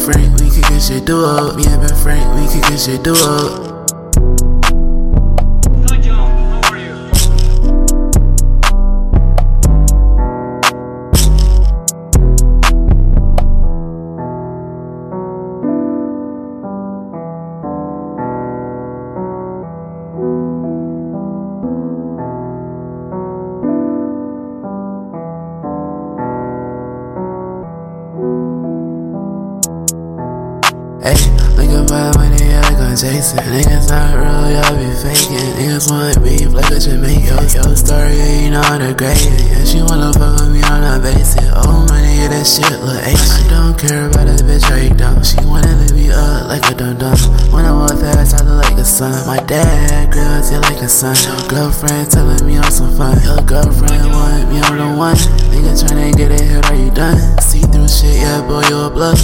Frank, we could get shit do up. Me and Ben Frank, we could get shit do up. Hey, look at my money, like I'm Jason. Niggas not real, y'all be faking. Niggas want beef like a Jamaican. Yo, story, ain't on the gravy. Yeah, she wanna fuck with me on a basic. Oh, money, that shit look Asian. I don't care about a bitch right down. She wanna live me up like a dum dum. When I walk fast, I look like a son. My dad grills, yeah, like a son. Your girlfriend telling me I'm some fun. Your girlfriend want me, I'm the one. Nigga tryna get it hit, are you done? See through shit, yeah, boy, you a bluff.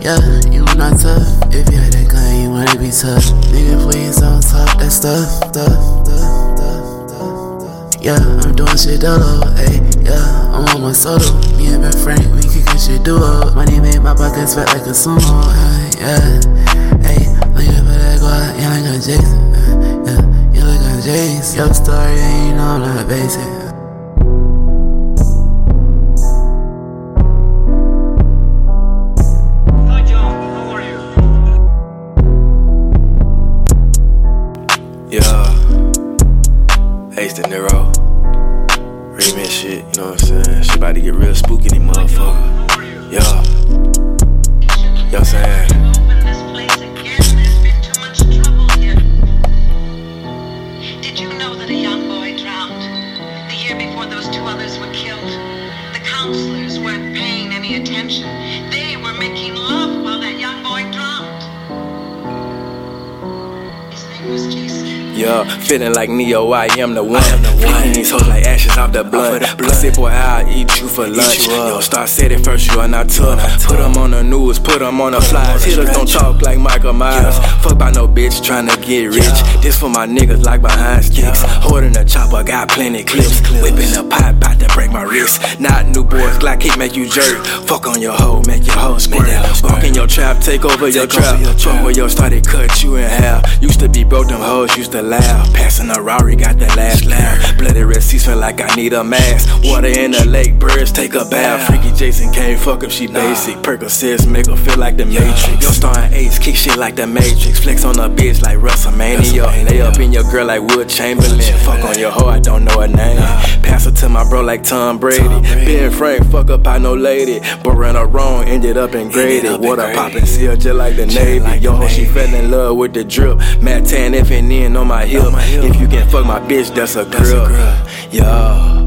Yeah, you not tough. If you had that gun, you wanna be tough. Nigga, please don't talk that stuff, stuff, stuff, stuff, stuff. Yeah, I'm doing shit dolo, ayy. Yeah, I'm on my solo. Me and Ben Frank, we get shit do up. Money made my pockets fat like a sumo, ay, yeah. Ayy, look at that guy, yeah, like a Jason. uh, Yeah, look like Jason. Your story, yeah, know I'm not basic. Ace Dinero. Remix shit, you know what I'm saying? She about to get real spooky, these motherfuckers. Yeah. You know what I'm saying? Did you know that a young boy drowned the year before those two others were killed? The counselors weren't paying any attention. They were making Yeah, feeling like Neo, I am the one. I am the one. These hoes like ashes off the blood. Pussy boy, I'll eat you for lunch. Yostar said it first, you are not tough. Put them on the news, put them on the flyers. Hitters don't talk like Michael Myers. Fuck by no bitch tryna get rich. This for my niggas like behind sticks. Holding the chopper, got plenty clips. Whipping the pipe, bout to break my wrist. Not new boys, Glock keep make you jerk. Fuck on your hoe, make your hoe squirt. Walk in your trap, take over your trap. Fuck where your started, cut you in half. Used to be broke, them hoes used to laugh. Passing a Rari, got the last laugh. Feel like I need a mask. Water in the lake, birds take a bath. Freaky Jason can't fuck if she basic. Percocets make her feel like the Matrix. Yo, starring Ace, kick shit like the Matrix. Flex on a bitch like WrestleMania. Lay up in your girl like Wilt Chamberlain. Fuck on your hoe, I don't know her name. Pass her to my bro like Tom Brady. Ben Frank, fuck up, I know lady. But ran her wrong, ended up in graded. Water popping, seal just like the Navy. Yo, hoe, she fell in love with the drip. Matt Tan F and N on my hip. If you can fuck my bitch, that's a grip. Yeah.